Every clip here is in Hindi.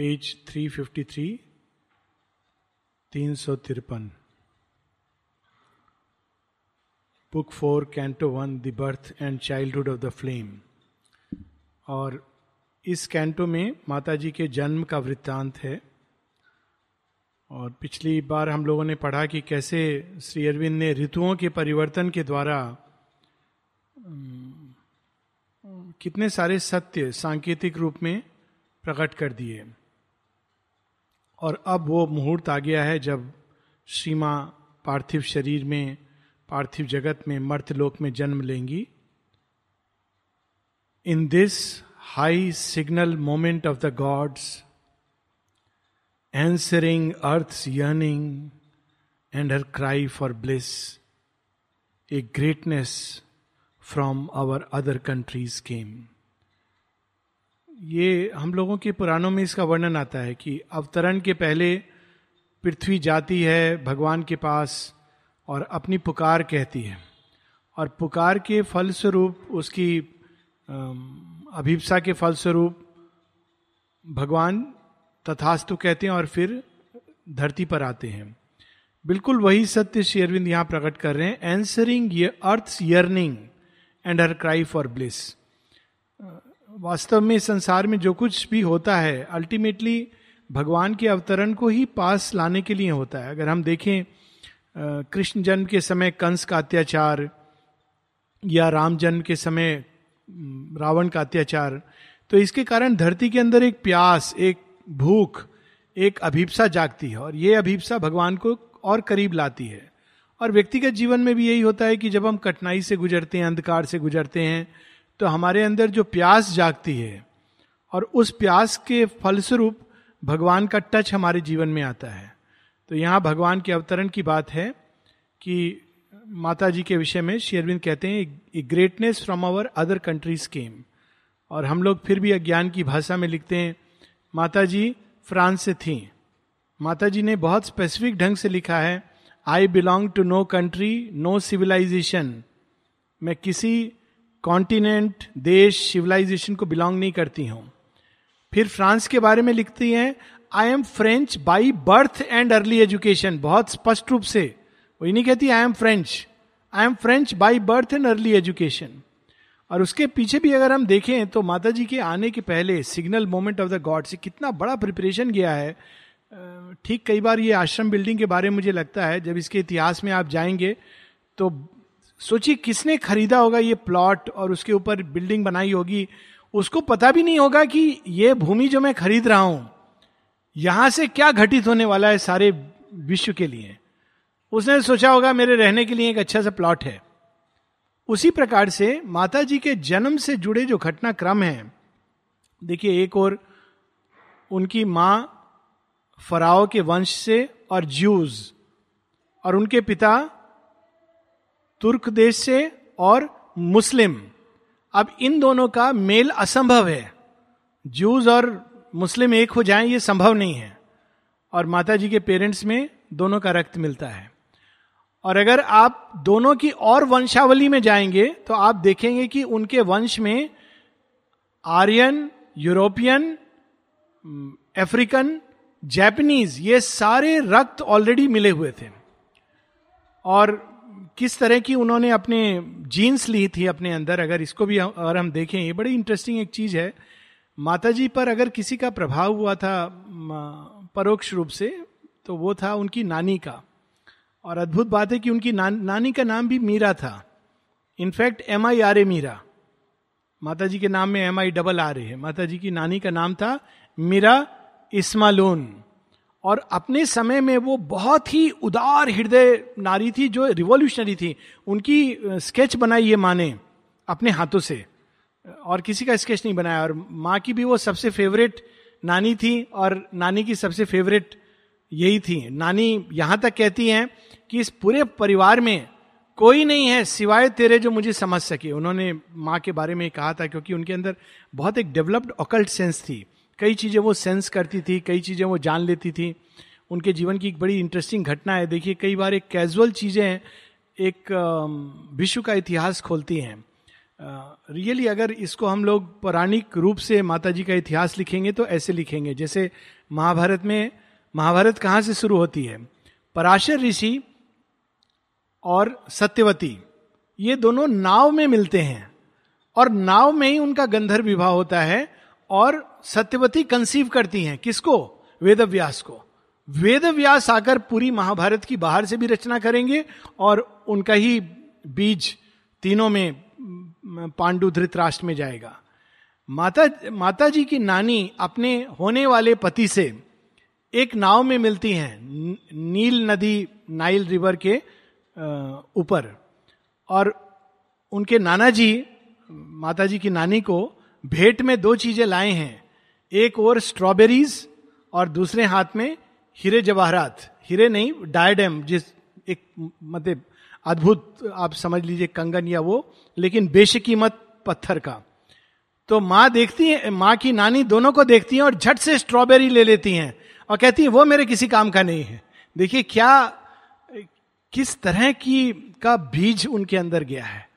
पेज 353 तीन सौ तिरपन। Book four, canto one, the birth and childhood of the flame. और इस कैंटो में माता जी के जन्म का वृत्तांत है। और पिछली बार हम लोगों ने पढ़ा कि कैसे श्री अरविंद ने ऋतुओं के परिवर्तन के द्वारा कितने सारे सत्य सांकेतिक रूप में प्रकट कर दिए। और अब वो मुहूर्त आ गया है जब श्रीमा पार्थिव शरीर में, पार्थिव जगत में, मर्तलोक में जन्म लेंगी। In this high signal moment of the gods answering earth yearning and her cry for bliss a greatness from our other countries came ये हम लोगों के पुराणों में इसका वर्णन आता है कि अवतरण के पहले पृथ्वी जाती है भगवान के पास और अपनी पुकार कहती है। और पुकार के फलस्वरूप, उसकी अभिप्सा के फलस्वरूप भगवान तथास्तु कहते हैं और फिर धरती पर आते हैं। बिल्कुल वही सत्य श्री अरविंद यहाँ प्रकट कर रहे हैं। एंसरिंग ये earth yearning and her cry for bliss वास्तव में संसार में जो कुछ भी होता है अल्टीमेटली भगवान के अवतरण को ही पास लाने के लिए होता है। अगर हम देखें कृष्ण जन्म के समय कंस का अत्याचार या राम जन्म के समय रावण का अत्याचार तो इसके कारण धरती के अंदर एक प्यास, एक भूख, एक अभिप्सा जागती है और ये अभिप्सा भगवान को और करीब लाती है। और व्यक्तिगत जीवन में भी यही होता है कि जब हम कठिनाई से गुजरते हैं, अंधकार से गुजरते हैं तो हमारे अंदर जो प्यास जागती है और उस प्यास के फलस्वरूप भगवान का टच हमारे जीवन में आता है। तो यहाँ भगवान के अवतरण की बात है कि माता जी के विषय में शेरविंद कहते हैं a greatness from our other countries came और हम लोग फिर भी अज्ञान की भाषा में लिखते हैं माता जी फ्रांस से थी। माता जी ने बहुत स्पेसिफिक ढंग से लिखा है I belong to no country no civilization मैं किसी कॉन्टिनेंट, देश, सिविलाइजेशन को बिलोंग नहीं करती हूँ। फिर फ्रांस के बारे में लिखती हैं I am French by birth and early education बहुत स्पष्ट रूप से। वही नहीं कहती I am French I am French by birth and early education और उसके पीछे भी अगर हम देखें तो माता जी के आने के पहले signal moment of the god से कितना बड़ा प्रिपरेशन गया है। ठीक कई बार ये आश्रम बिल्डिंग के बारे में मुझे लगता है, जब इसके इतिहास में आप जाएँगे तो सोचिए किसने खरीदा होगा ये प्लॉट और उसके ऊपर बिल्डिंग बनाई होगी। उसको पता भी नहीं होगा कि ये भूमि जो मैं खरीद रहा हूँ, यहाँ से क्या घटित होने वाला है सारे विश्व के लिए। उसने सोचा होगा मेरे रहने के लिए एक अच्छा सा प्लॉट है। उसी प्रकार से माता जी के जन्म से जुड़े जो घटनाक्रम है, देखिए एक और, उनकी माँ फराओ के वंश से और ज्यूज और उनके पिता तुर्क देश से और मुस्लिम। अब इन दोनों का मेल असंभव है। जूज और मुस्लिम एक हो जाएँ, ये संभव नहीं है। और माता जी के पेरेंट्स में दोनों का रक्त मिलता है। और अगर आप दोनों की और वंशावली में जाएँगे तो आप देखेंगे कि उनके वंश में आर्यन, यूरोपियन अफ्रीकन, जैपनीज, ये सारे रक्त ऑलरेडी मिले हुए थे। और किस तरह की उन्होंने अपने जीन्स ली थी अपने अंदर? अगर इसको भी अगर हम देखें ये बड़ी इंटरेस्टिंग एक चीज़ है। माता जी पर अगर किसी का प्रभाव हुआ था परोक्ष रूप से तो वो था उनकी नानी का। और अद्भुत बात है कि उनकी ना, नानी का नाम भी मीरा था। In fact M I R A Mira. माता जी के नाम में एम आई डबल आ रहे है। माता जी की नानी का नाम था मीरा इस्मालून। और अपने समय में वो बहुत ही उदार हृदय नारी थी, जो रिवॉल्यूशनरी थी। उनकी स्केच बनाई ये माने अपने हाथों से। और किसी का स्केच नहीं बनाया। और माँ की भी वो सबसे फेवरेट नानी थी और नानी की सबसे फेवरेट यही थी। नानी यहाँ तक कहती हैं कि इस पूरे परिवार में कोई नहीं है सिवाय तेरे जो मुझे समझ सके। उन्होंने माँ के बारे में कहा था क्योंकि उनके अंदर बहुत एक डेवलप्ड ऑकल्ट सेंस थी। कई चीज़ें वो सेंस करती थी कई चीज़ें वो जान लेती थी। उनके जीवन की एक बड़ी इंटरेस्टिंग घटना है। देखिए कई बार एक कैजुअल चीज़ें एक विश्व का इतिहास खोलती हैं। रियली uh, अगर इसको हम लोग पौराणिक रूप से माता जी का इतिहास लिखेंगे तो ऐसे लिखेंगे। जैसे महाभारत में महाभारत कहाँ से शुरू होती है? पराशर ऋषि और सत्यवती ये दोनों नाव में मिलते हैं। और नाव में ही उनका गंधर्व विवाह होता है। और सत्यवती कंसीव करती हैं। किसको? वेद व्यास को। वेद व्यास आकर पूरी महाभारत की बाहर से भी रचना करेंगे और उनका ही बीज तीनों में पांडु धृतराष्ट्र में जाएगा। माता माता जी की नानी अपने होने वाले पति से एक नाव में मिलती हैं, नील नदी, नाइल रिवर के ऊपर। और उनके नाना जी माता जी की नानी को भेंट में दो चीज़ें लाए हैं। एक और स्ट्रॉबेरीज और दूसरे हाथ में हीरे जवाहरात। हीरे नहीं डायडेम जिस एक मतलब अद्भुत आप समझ लीजिए कंगन या वो, लेकिन बेशकीमत पत्थर का। तो माँ देखती है, माँ की नानी दोनों को देखती है और झट से स्ट्रॉबेरी ले लेती हैं और कहती है, वो मेरे किसी काम का नहीं है। देखिए क्या, किस तरह की का बीज उनके अंदर गया है।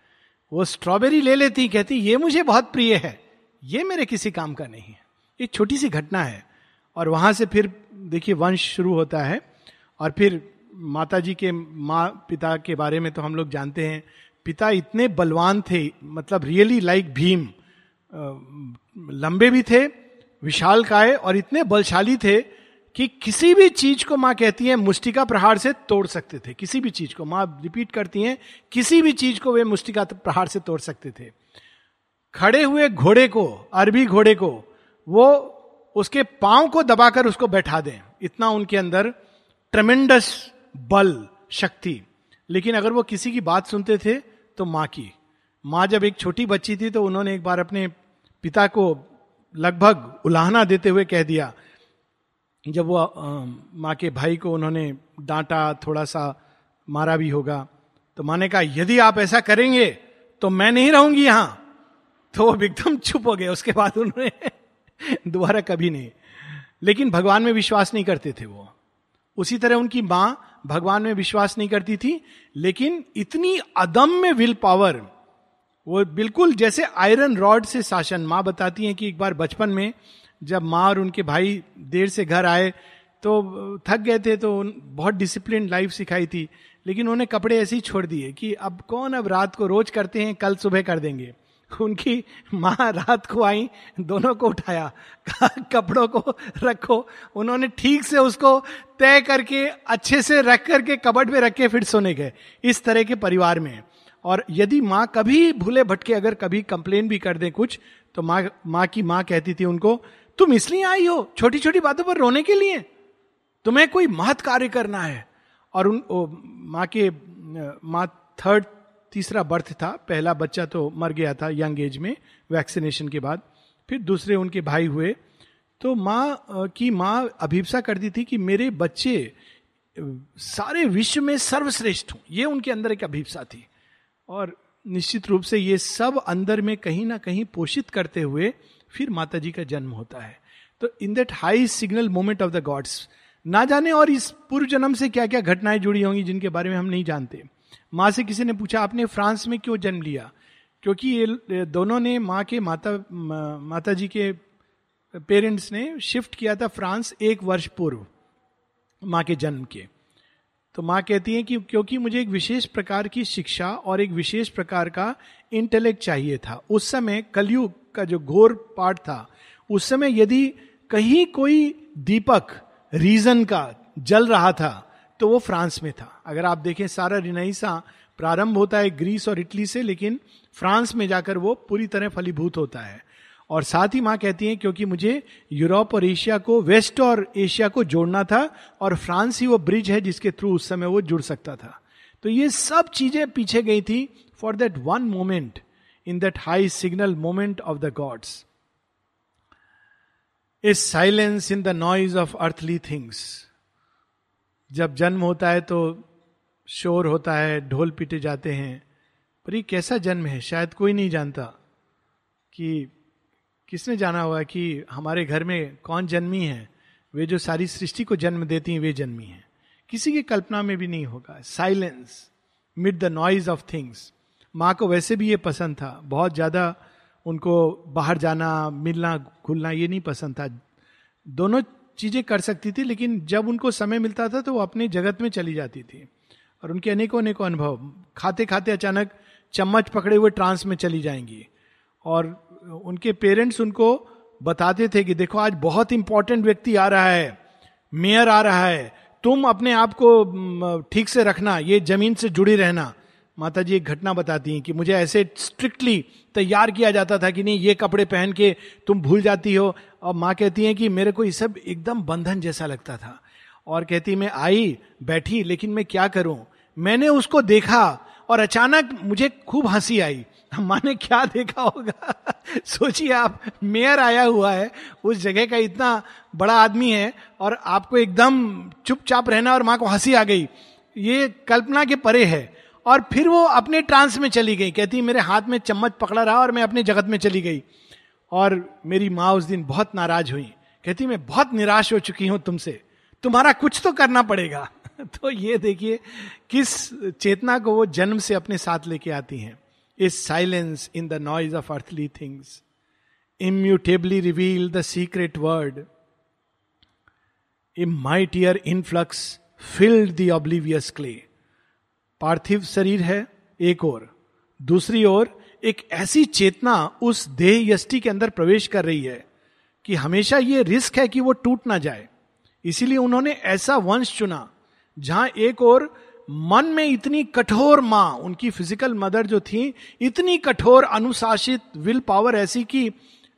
वो स्ट्रॉबेरी ले लेती कहती ये मुझे बहुत प्रिय है। ये मेरे किसी काम का नहीं है। एक छोटी सी घटना है। और वहाँ से फिर, देखिए, वंश शुरू होता है। और फिर माता जी के माँ, पिता के बारे में तो हम लोग जानते हैं। पिता इतने बलवान थे मतलब रियली लाइक भीम। लंबे भी थे, विशाल काय और इतने बलशाली थे कि किसी भी चीज़ को माँ कहती है मुस्टिका प्रहार से तोड़ सकते थे। किसी भी चीज़ को माँ रिपीट करती हैं, किसी भी चीज़ को वे मुस्टिका प्रहार से तोड़ सकते थे। खड़े हुए घोड़े को, अरबी घोड़े को, वो उसके पाँव को दबाकर उसको बैठा दें। इतना उनके अंदर ट्रमेंडस बल, शक्ति। लेकिन अगर वो किसी की बात सुनते थे तो माँ की। माँ जब एक छोटी बच्ची थी तो उन्होंने एक बार अपने पिता को लगभग उलाहना देते हुए कह दिया। जब वो माँ के भाई को उन्होंने डांटा थोड़ा सा मारा भी होगा तो माँ ने कहा, यदि आप ऐसा करेंगे तो मैं नहीं रहूँगी यहाँ। तो वो एकदम चुप हो गए, उसके बाद उन्होंने दोबारा कभी नहीं। लेकिन भगवान में विश्वास नहीं करते थे वो। उसी तरह उनकी माँ भगवान में विश्वास नहीं करती थी, लेकिन इतनी अदम्य विल पावर, वो बिल्कुल जैसे आयरन रॉड से शासन। माँ बताती हैं कि एक बार बचपन में जब माँ और उनके भाई देर से घर आए तो थक गए थे तो बहुत डिसिप्लिन लाइफ सिखाई थी। लेकिन उन्होंने कपड़े ऐसे ही छोड़ दिए कि अब कौन अब रात को रोज करते हैं, कल सुबह कर देंगे। उनकी माँ रात को आई, दोनों को उठाया कपड़ों को रखो। उन्होंने ठीक से उसको तय करके, अच्छे से रख करके कबट में रख के फिर सोने गए, इस तरह के परिवार में। और यदि माँ कभी भूले भटके, अगर कभी कंप्लेन भी कर दे कुछ तो माँ माँ की माँ कहती थी उनको, तुम इसलिए आई हो छोटी छोटी बातों पर रोने के लिए? तुम्हें कोई महत कार्य करना है? और उन माँ के, माँ थर्ड तीसरा बर्थ था। पहला बच्चा तो मर गया था यंग एज में, वैक्सीनेशन के बाद। फिर दूसरे उनके भाई हुए। तो माँ की माँ अभिप्सा करती थी कि मेरे बच्चे सारे विश्व में सर्वश्रेष्ठ हूँ। ये उनके अंदर एक अभिप्सा थी। और निश्चित रूप से ये सब अंदर में कहीं ना कहीं पोषित करते हुए फिर माता जी का जन्म होता है। तो in that high signal moment of the gods, ना जाने और इस पूर्व जन्म से क्या क्या घटनाएँ जुड़ी होंगी जिनके बारे में हम नहीं जानते। माँ से किसी ने पूछा, आपने फ्रांस में क्यों जन्म लिया? क्योंकि ये दोनों ने माँ के माता माता जी के पेरेंट्स ने शिफ्ट किया था फ्रांस एक वर्ष पूर्व, माँ के जन्म के। तो माँ कहती है कि क्योंकि मुझे एक विशेष प्रकार की शिक्षा और एक विशेष प्रकार का इंटेलेक्ट चाहिए था, उस समय कलयुग का जो घोर पार्ट था, उस समय यदि कहीं कोई दीपक रीजन का जल रहा था तो वो फ्रांस में था। अगर आप देखें सारा रिनाइसा प्रारंभ होता है ग्रीस और इटली से, लेकिन फ्रांस में जाकर वो पूरी तरह फलीभूत होता है। और साथ ही माँ कहती हैं, क्योंकि मुझे यूरोप और एशिया को, वेस्ट और एशिया को जोड़ना था, और फ्रांस ही वो ब्रिज है जिसके थ्रू उस समय वो जुड़ सकता था। तो ये सब चीज़ें पीछे गई थी for that one moment in that high signal moment of the gods is silence in the noise of earthly things जब जन्म होता है तो शोर होता है, ढोल पीटे जाते हैं। पर ये कैसा जन्म है? शायद कोई नहीं जानता कि किसने जाना हुआ कि हमारे घर में कौन जन्मी है। वे जो सारी सृष्टि को जन्म देती हैं, वे जन्मी हैं। किसी की कल्पना में भी नहीं होगा। Silence mid the noise of things माँ को वैसे भी ये पसंद था। बहुत ज़्यादा उनको बाहर जाना, मिलना, घुलना ये नहीं पसंद था। दोनों चीज़ें कर सकती थी, लेकिन जब उनको समय मिलता था तो वो अपने जगत में चली जाती थी। और उनके अनेकों अनेकों अनुभव। खाते खाते अचानक चम्मच पकड़े हुए ट्रांस में चली जाएँगी। और उनके पेरेंट्स उनको बताते थे कि देखो, आज बहुत इंपॉर्टेंट व्यक्ति आ रहा है, मेयर आ रहा है, तुम अपने आप को ठीक से रखना, ये ज़मीन से जुड़ी रहना। माता जी एक घटना बताती हैं कि मुझे ऐसे स्ट्रिक्टली तैयार किया जाता था कि नहीं, ये कपड़े पहन के तुम भूल जाती हो। और माँ कहती हैं कि मेरे को ये सब एकदम बंधन जैसा लगता था। और कहती मैं आई, बैठी, लेकिन मैं क्या करूँ? मैंने उसको देखा और अचानक मुझे खूब हँसी आई। माँ ने क्या देखा होगा? सोचिए आप, मेयर आया हुआ है, उस जगह का इतना बड़ा आदमी है और आपको एकदम चुपचाप रहना और माँ को हँसी आ गई। ये कल्पना के परे है। और फिर वो अपने ट्रांस में चली गई। कहती, मेरे हाथ में चम्मच पकड़ा रहा और मैं अपने जगत में चली गई। और मेरी माँ उस दिन बहुत नाराज़ हुई। कहती, मैं बहुत निराश हो चुकी हूँ तुमसे। तुम्हारा कुछ तो करना पड़ेगा। तो ये देखिए, किस चेतना को वो जन्म से अपने साथ लेके आती हैं। Is silence in the noise of earthly things immutably reveal the secret word a mightier influx filled the oblivious clay पार्थिव शरीर है, एक और दूसरी ओर, एक ऐसी चेतना उस देह यष्टि के अंदर प्रवेश कर रही है कि हमेशा ये रिस्क है कि वो टूट ना जाए। इसीलिए उन्होंने ऐसा वंश चुना जहाँ एक और मन में इतनी कठोर माँ, उनकी फ़िज़िकल मदर जो थी, इतनी कठोर अनुशासित विल पावर ऐसी कि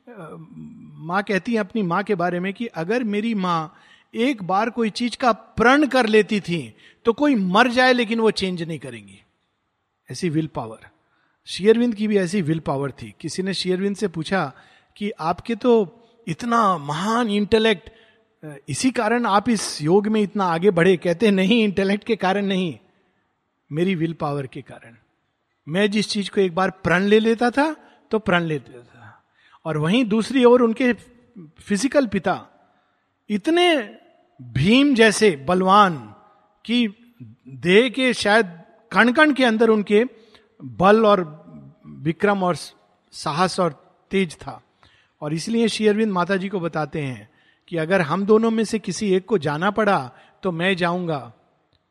माँ कहती है अपनी माँ के बारे में कि अगर मेरी माँ एक बार कोई चीज़ का प्रण कर लेती थी तो कोई मर जाए लेकिन वो चेंज नहीं करेंगी। ऐसी विल पावर शेयरविंद की भी ऐसी विल पावर थी। किसी ने शेयरविंद से पूछा कि आपके तो इतना महान इंटेलेक्ट इसी कारण आप इस योग में इतना आगे बढ़े। कहते नहीं इंटेलेक्ट के कारण नहीं, मेरी विल पावर के कारण। मैं जिस चीज़ को एक बार प्रण ले लेता था तो प्रण ले लेता था। और वहीं दूसरी ओर उनके फ़िज़िकल पिता इतने भीम जैसे, बलवान, कि देह के शायद कण कण के अंदर उनके बल और विक्रम और साहस और तेज था। और इसलिए शेयरविंद माता जी को बताते हैं कि अगर हम दोनों में से किसी एक को जाना पड़ा तो मैं जाऊँगा।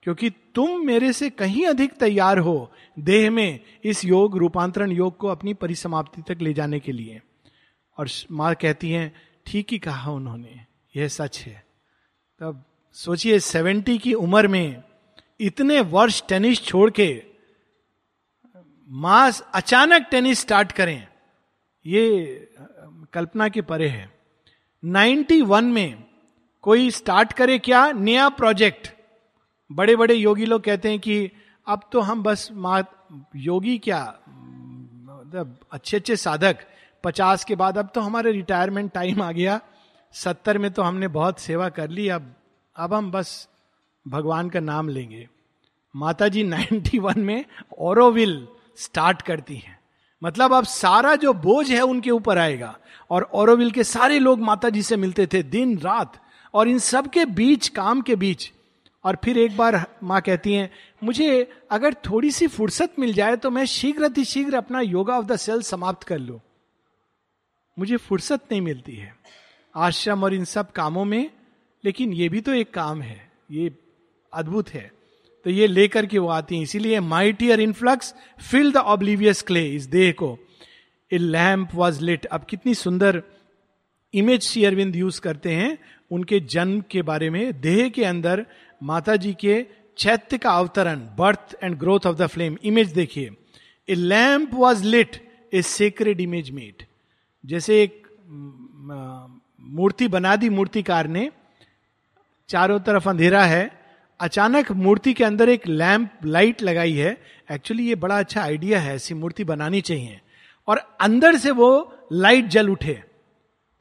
क्योंकि तुम मेरे से कहीं अधिक तैयार हो देह में इस योग, रूपांतरण योग को अपनी परिसमाप्ति तक ले जाने के लिए। और माँ कहती हैं, ठीक ही कहा उन्होंने, यह सच है। तब सोचिए, सेवेंटी की उम्र में इतने वर्ष टेनिस छोड़ के माँ अचानक टेनिस स्टार्ट करें, ये कल्पना के परे है। 91 में कोई स्टार्ट करे क्या नया प्रोजेक्ट? बड़े बड़े योगी लोग कहते हैं कि अब तो हम बस मा योगी क्या मतलब अच्छे अच्छे साधक। पचास के बाद अब तो हमारे रिटायरमेंट टाइम आ गया। सत्तर में तो हमने बहुत सेवा कर ली, अब अब हम बस भगवान का नाम लेंगे। माता जी नाइन्टी वन में ओरोविल स्टार्ट करती हैं। मतलब अब सारा जो बोझ है उनके ऊपर आएगा। और ओरोविल के सारे लोग माता जी से मिलते थे दिन, रात। और इन सब के बीच, काम के बीच। और फिर एक बार माँ कहती हैं, मुझे अगर थोड़ी सी फुर्सत मिल जाए तो मैं शीघ्र अति शीघ्र अपना योगा ऑफ़ द सेल समाप्त कर लू। मुझे फुर्सत नहीं मिलती है आश्रम और इन सब कामों में, लेकिन ये भी तो एक काम है, ये अद्भुत है। तो ये लेकर के वो आती है। इसीलिए mightier influx fill the oblivious clay इस देह को। ए लैम्प वॉज़ लिट अब कितनी सुंदर इमेज श्री अरविंद यूज़ करते हैं उनके जन्म के बारे में। देह के अंदर माता जी के चैत्य का अवतरण birth and growth of the flame image देखिए। A lamp was lit a sacred image made जैसे एक मूर्ति बना दी मूर्तिकार ने चारों तरफ़ अंधेरा है अचानक मूर्ति के अंदर एक लैंप लाइट लगाई है। एक्चुअली ये बड़ा अच्छा आइडिया है, ऐसी मूर्ति बनानी चाहिए। और अंदर से वो लाइट जल उठे।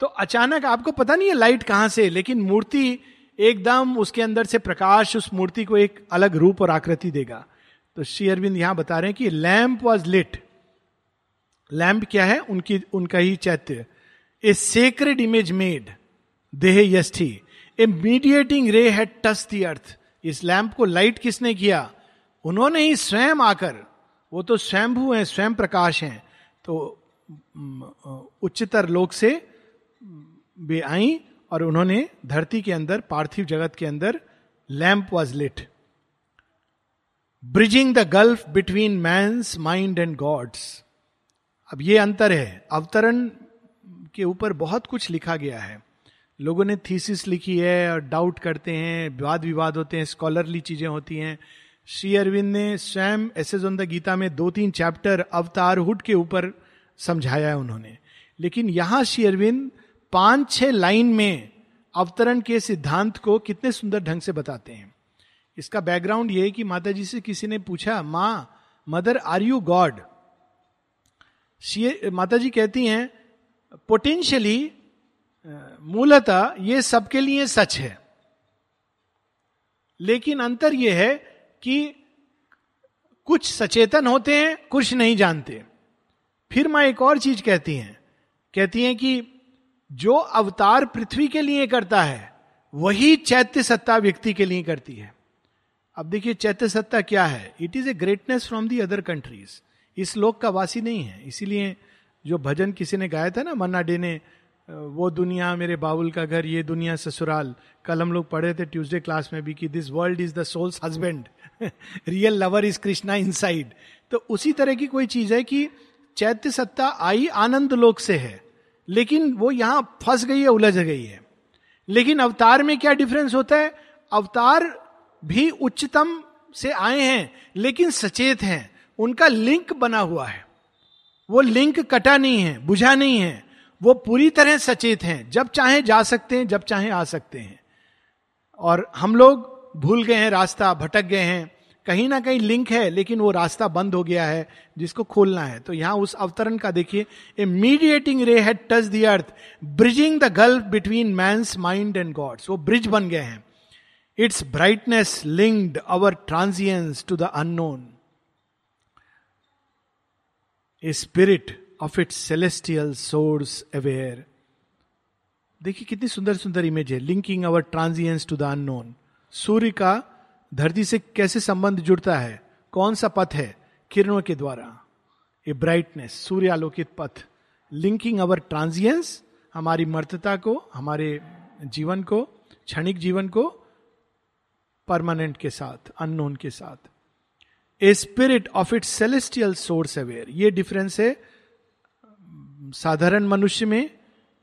तो अचानक आपको पता नहीं है लाइट कहाँ से, लेकिन मूर्ति एकदम उसके अंदर से प्रकाश उस मूर्ति को एक अलग रूप और आकृति देगा। तो श्री अरविंद यहाँ बता रहे हैं कि लैंप वॉज़ लिट। लैंप क्या है? उनकी, उनका ही चैत्य। ए सेक्रेड इमेज मेड देह यष्ठी a mediating ray had touch the earth इस लैंप को लाइट किसने किया? उन्होंने ही स्वयं आकर। वो तो स्वयंभू हैं, स्वयं प्रकाश हैं। तो उच्चतर लोक से वे आई और उन्होंने धरती के अंदर, पार्थिव जगत के अंदर, lamp was lit bridging the gulf between man's mind and gods अब ये अंतर है। अवतरण के ऊपर बहुत कुछ लिखा गया है। लोगों ने थीसिस लिखी है और डाउट करते हैं वाद विवाद होते हैं स्कॉलरली चीज़ें होती हैं। श्री अरविंद ने स्वयं एस एस द गीता में दो तीन चैप्टर अवतार अवतारहुड के ऊपर समझाया है उन्होंने। लेकिन यहाँ श्री अरविंद पाँच छह लाइन में अवतरण के सिद्धांत को कितने सुंदर ढंग से बताते हैं। इसका बैकग्राउंड यह है कि माता जी से किसी ने पूछा, माँ मदर आर यू गॉड माता जी कहती हैं पोटेंशियली मूलतः ये सबके लिए सच है। लेकिन अंतर यह है कि कुछ सचेतन होते हैं, कुछ नहीं जानते। फिर माँ एक और चीज़ कहती हैं। कहती हैं कि जो अवतार पृथ्वी के लिए करता है, वही चैत्य सत्ता व्यक्ति के लिए करती है। अब देखिए, चैत्य सत्ता क्या है? It is a greatness from the other countries इस लोक का वासी नहीं है। इसीलिए जो भजन किसी ने गाया था ना, मन्ना डे ने वो दुनिया मेरे बाबुल का घर, ये दुनिया ससुराल। कल हम लोग पढ़े थे ट्यूसडे क्लास में भी कि this world is the soul's husband real lover is Krishna inside तो उसी तरह की कोई चीज़ है कि चैत्य सत्ता आई आनंद लोक से है, लेकिन वो यहाँ फंस गई है, उलझ गई है। लेकिन अवतार में क्या डिफरेंस होता है? अवतार भी उच्चतम से आए हैं, लेकिन सचेत हैं। उनका लिंक बना हुआ है। वो लिंक कटा नहीं है, बुझा नहीं है। वो पूरी तरह सचेत हैं, जब चाहे जा सकते हैं, जब चाहे आ सकते हैं। और हम लोग भूल गए हैं, रास्ता भटक गए हैं। कहीं ना कहीं लिंक है, लेकिन वो रास्ता बंद हो गया है, जिसको खोलना है। तो यहाँ उस अवतरण का देखिए a mediating ray had touch the earth bridging the gulf between man's mind and gods वो ब्रिज बन गए हैं। Its brightness linked our transience to the unknown a spirit of its celestial source aware देखिए कितनी सुंदर सुंदर इमेज है linking our transience to the unknown सूर्य का धरती से कैसे संबंध जुड़ता है? कौन सा पथ है? किरणों के द्वारा। ए ब्राइटनेस सूर्य आलोकित पथ। लिंकिंग अवर ट्रांजियंस हमारी मर्तता को, हमारे जीवन को, क्षणिक जीवन को परमानेंट के साथ अननोन के साथ। A spirit of it celestial source aware ये डिफरेंस है साधारण मनुष्य में,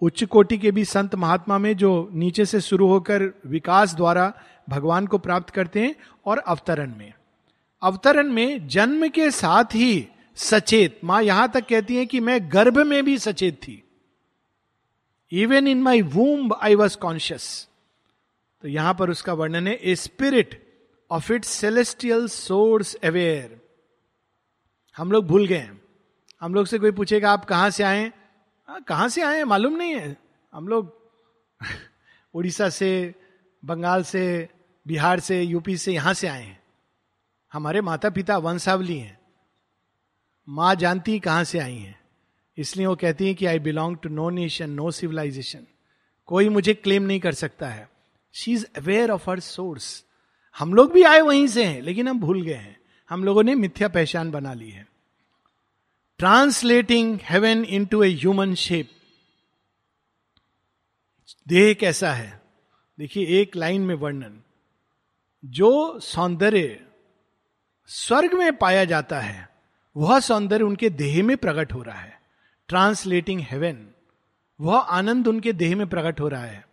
उच्च कोटि के भी संत महात्मा में जो नीचे से शुरू होकर विकास द्वारा भगवान को प्राप्त करते हैं और अवतरण में। अवतरण में जन्म के साथ ही सचेत, माँ यहाँ तक कहती है कि मैं गर्भ में भी सचेत थी। Even in my womb I was conscious तो यहाँ पर उसका वर्णन है a spirit of it celestial source aware हम लोग भूल गए हम लोग से कोई पूछेगा, आप कहाँ से आए? कहाँ से आए मालूम नहीं है। हम लोग उड़ीसा से, बंगाल से, बिहार से, यूपी से यहाँ से आए हैं। हमारे माता पिता वंशावली हैं। माँ जानती कहाँ से आई हैं। इसलिए वो कहती हैं कि I belong to no nation no civilization कोई मुझे क्लेम नहीं कर सकता है। She is aware of her source हम लोग भी आए वहीं से हैं, लेकिन हम भूल गए हैं। हम लोगों ने मिथ्या पहचान बना ली है। Translating heaven into a human shape देह कैसा है? देखिए, एक लाइन में वर्णन। जो सौंदर्य स्वर्ग में पाया जाता है, वह सौंदर्य उनके देह में प्रकट हो रहा है। ट्रांसलेटिंग हेवन वह आनंद उनके देह में प्रकट हो रहा है।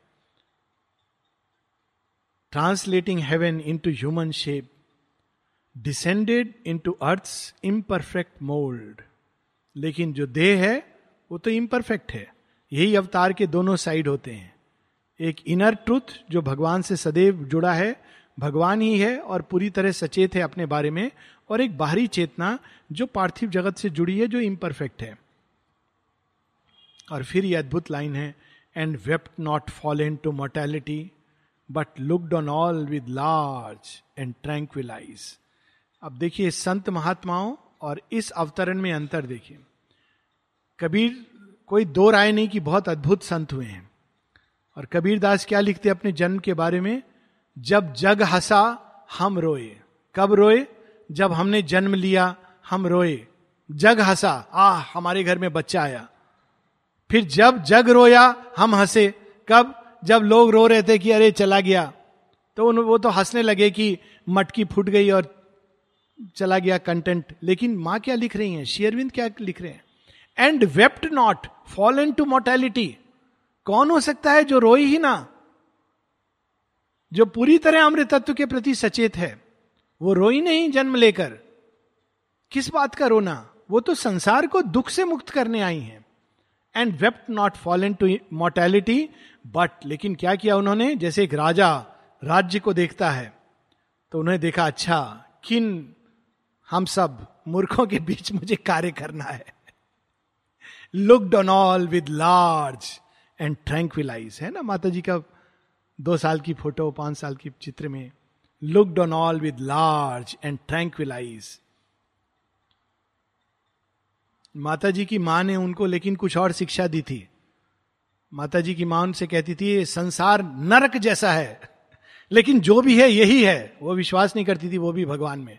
Translating heaven into human shape descended into earth imperfect mould लेकिन जो देह है, वो तो इम्परफेक्ट है। यही अवतार के दोनों साइड होते हैं। एक इनर ट्रुथ जो भगवान से सदैव जुड़ा है, भगवान ही है और पूरी तरह सचेत है अपने बारे में, और एक बाहरी चेतना, जो पार्थिव जगत से जुड़ी है, जो इम्परफेक्ट है। और फिर ये अद्भुत लाइन है and wept not fall into mortality but looked on all with large and tranquillize अब देखिए, संत महात्माओं और इस अवतरण में अंतर देखिए। कबीर, कोई दो राय नहीं कि बहुत अद्भुत संत हुए हैं। और कबीर दास क्या लिखते अपने जन्म के बारे में? जब जग हंसा, हम रोए। कब रोए? जब हमने जन्म लिया, हम रोए। जग हंसा आ हमारे घर में बच्चा आया। फिर जब जग रोया, हम हंसे। कब? जब लोग रो रहे थे कि अरे, चला गया। तो वो तो हंसने लगे कि मटकी फूट गई और चला गया कंटेंट लेकिन माँ क्या लिख रही हैं? शेयरविंद क्या लिख रहे हैं? And wept not fall into mortality कौन हो सकता है जो रोई ही ना? जो पूरी तरह अमृत तत्व के प्रति सचेत है, वो रोई नहीं जन्म लेकर। किस बात का रोना? वो तो संसार को दुख से मुक्त करने आई हैं। And wept not fall into mortality but लेकिन क्या किया उन्होंने? जैसे एक राजा राज्य को देखता है तो उन्होंने देखा अच्छा किन हम सब मूर्खों के बीच मुझे कार्य करना है। Looked on all with large and tranquillize है ना? माता जी का दो साल की फ़ोटो, पाँच साल की चित्र में looked on all with large and tranquillize माता जी की माँ ने उनको लेकिन कुछ और शिक्षा दी थी। माता जी की माँ उनसे कहती थी संसार नरक जैसा है, लेकिन जो भी है यही है। वो विश्वास नहीं करती थी, वो भी भगवान में।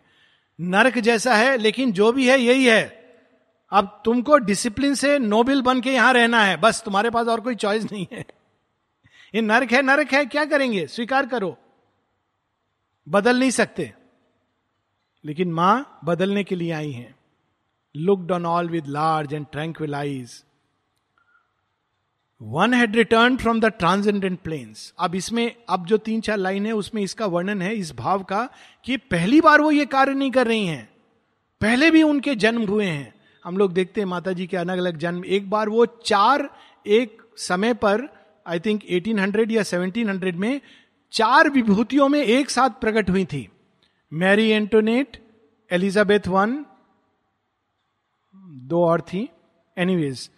नरक जैसा है, लेकिन जो भी है, यही है। अब तुमको डिसिप्लिन से नोबिल बन के यहाँ रहना है। बस, तुम्हारे पास और कोई चॉइस नहीं है। ये नरक है नरक है, क्या करेंगे? स्वीकार करो। बदल नहीं सकते। लेकिन माँ बदलने के लिए आई है। Looked on all with large and tranquillise one had returned from the transcendent planes अब इसमें, अब जो तीन चार लाइन है, उसमें इसका वर्णन है, इस भाव का, कि पहली बार वो ये कार्य नहीं कर रही हैं। पहले भी उनके जन्म हुए हैं। हम लोग देखते हैं माता जी के अलग अलग जन्म। एक बार वो चार, एक समय पर आई थिंक 1800 या 1700 में, चार विभूतियों में एक साथ प्रकट हुई थी। मैरी एंटोनेट एलिजाबेथ वन दो और थी। एनीवेज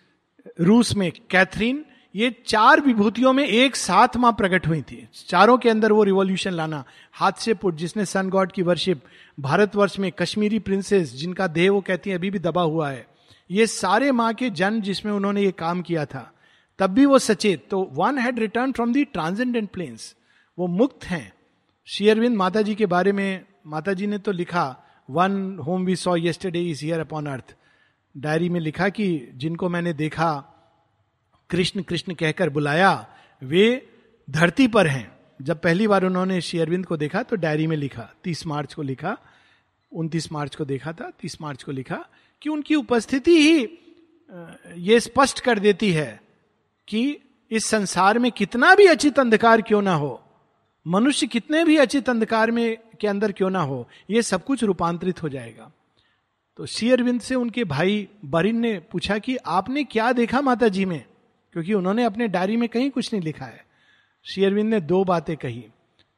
रूस में कैथरीन ये चार विभूतियों में एक साथ माँ प्रकट हुई थी। चारों के अंदर वो रिवॉल्यूशन लाना, हाथ से पुट, जिसने सन गॉड की वर्शिप भारतवर्ष में कश्मीरी प्रिंसेस जिनका देह वो कहती है, अभी भी दबा हुआ है। ये सारे माँ के जन्म जिसमें उन्होंने ये काम किया था। तब भी वो सचेत तो one had returned from the transcendent planes वो मुक्त हैं। शेयरविंद माता जी के बारे में माता जी ने तो लिखा one whom we saw yesterday is here upon earth diary में लिखा कि जिनको मैंने देखा कृष्ण कृष्ण कहकर बुलाया, वे धरती पर हैं। जब पहली बार उन्होंने शेयरविंद को देखा तो डायरी में लिखा, तीस मार्च को लिखा, उनतीस मार्च को देखा था, तीस मार्च को लिखा कि उनकी उपस्थिति ही ये स्पष्ट कर देती है कि इस संसार में कितना भी अचित अंधकार क्यों ना हो, मनुष्य कितने भी अचित अंधकार में, के अंदर क्यों ना हो, ये सब कुछ रूपांतरित हो जाएगा। तो शेयरविंद से उनके भाई बरिन ने पूछा कि आपने क्या देखा माता जी में? क्योंकि उन्होंने अपने डायरी में कहीं कुछ नहीं लिखा है। शेयरविंद ने दो बातें कही।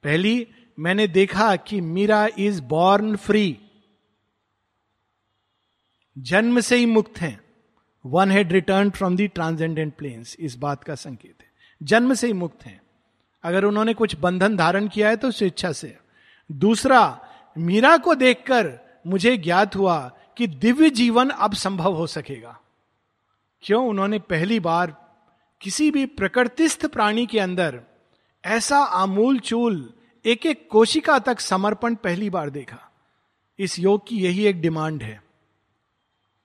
पहली, मैंने देखा कि मीरा इज़ बॉर्न फ्री। जन्म से ही मुक्त हैं। One had returned from the transcendent planes इस बात का संकेत है। जन्म से ही मुक्त हैं। अगर उन्होंने कुछ बंधन धारण किया है तो स्वेच्छा से। दूसरा, मीरा को देखकर मुझे ज्ञात हुआ कि दिव्य जीवन अब संभव हो सकेगा। क्यों? उन्होंने पहली बार किसी भी प्रकृतिस्थ प्राणी के अंदर ऐसा आमूल चूल एक एक कोशिका तक समर्पण पहली बार देखा। इस योग की यही एक डिमांड है।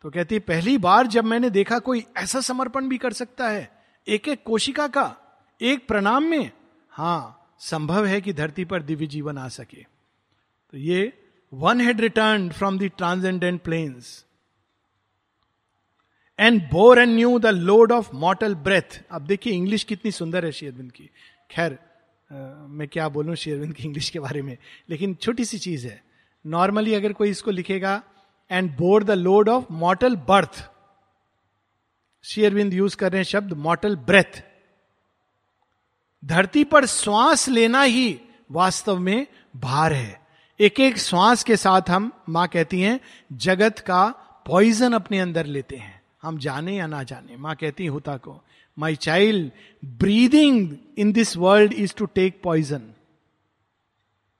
तो कहती, पहली बार जब मैंने देखा, कोई ऐसा समर्पण भी कर सकता है? एक एक कोशिका का? एक प्रणाम में? हाँ, संभव है कि धरती पर दिव्य जीवन आ सके। तो ये one had returned from the transcendent planes and bore and new the load of mortal breath अब देखिए इंग्लिश कितनी सुंदर है शेयरविंद की। खैर मैं क्या बोलूँ शेयरविंद की इंग्लिश के बारे में? लेकिन छोटी सी चीज़ है। नॉर्मली अगर कोई इसको लिखेगा and bore the load of mortal birth शेयरविंद यूज़ कर रहे हैं शब्द मॉटल ब्रेथ धरती पर श्वास लेना ही वास्तव में भार है। एक एक श्वास के साथ हम, माँ कहती हैं, जगत का पॉइजन अपने अंदर लेते हैं। हम जाने या ना जाने। माँ कहती होता को my child breathing in this world is to take poison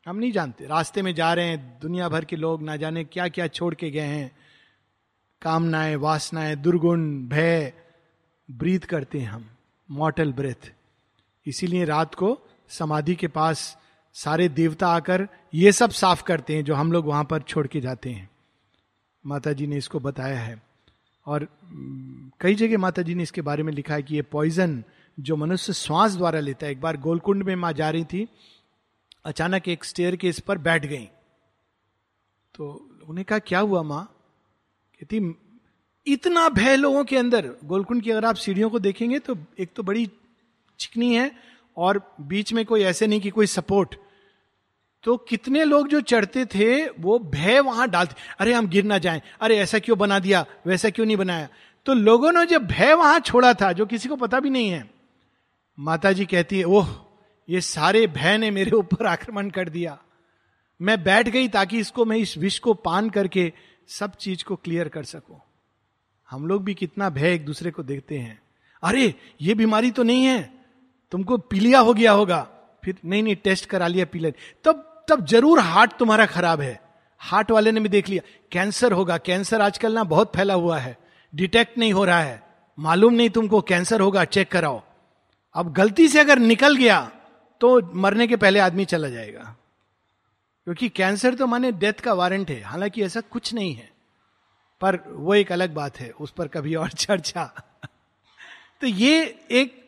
हम नहीं जानते, रास्ते में जा रहे हैं, दुनिया भर के लोग ना जाने क्या क्या छोड़ के गए हैं। कामनाएँ, वासनाएँ, दुर्गुण, भय ब्रीथ करते हैं हम मॉटल ब्रेथ इसीलिए रात को समाधि के पास सारे देवता आकर ये सब साफ़ करते हैं जो हम लोग वहाँ पर छोड़ के जाते हैं। माता जी ने इसको बताया है। और कई जगह माता जी ने इसके बारे में लिखा है कि ये पॉइजन जो मनुष्य श्वास द्वारा लेता है, एक बार गोलकुंड में माँ जा रही थी, अचानक एक स्टेयर के इस पर बैठ गई। तो उन्हें कहा, क्या हुआ माँ? कहती, इतना भय लोगों के अंदर, गोलकुंड की अगर आप सीढ़ियों को देखेंगे तो एक तो बड़ी चिकनी है और बीच में कोई ऐसे नहीं कि कोई सपोर्ट तो कितने लोग जो चढ़ते थे, वो भय वहाँ डालते, अरे, हम गिर ना जाएँ। अरे, ऐसा क्यों बना दिया? वैसा क्यों नहीं बनाया? तो लोगों ने जब भय वहाँ छोड़ा था, जो किसी को पता भी नहीं है माता जी कहती है, ओह, ये सारे भय ने मेरे ऊपर आक्रमण कर दिया। मैं बैठ गई ताकि इसको, मैं इस विष को पान करके सब चीज़ को क्लियर कर सकूँ। हम लोग भी कितना भय एक दूसरे को देखते हैं। अरे, ये बीमारी तो नहीं है। तुमको पीलिया हो गया होगा। फिर, नहीं नहीं, टेस्ट करा लिया पीलिया। तब तब ज़रूर हार्ट तुम्हारा खराब है। हार्ट वाले ने भी देख लिया, कैंसर होगा, कैंसर आजकल ना बहुत फैला हुआ है। डिटेक्ट नहीं हो रहा है। मालूम नहीं तुमको कैंसर होगा, चेक कराओ। अब गलती से अगर निकल गया तो मरने के पहले आदमी चला जाएगा। क्योंकि कैंसर तो माने डेथ का वारंट है, हालाँकि ऐसा कुछ नहीं है। पर वो एक अलग बात है, उस पर कभी और चर्चा। तो ये एक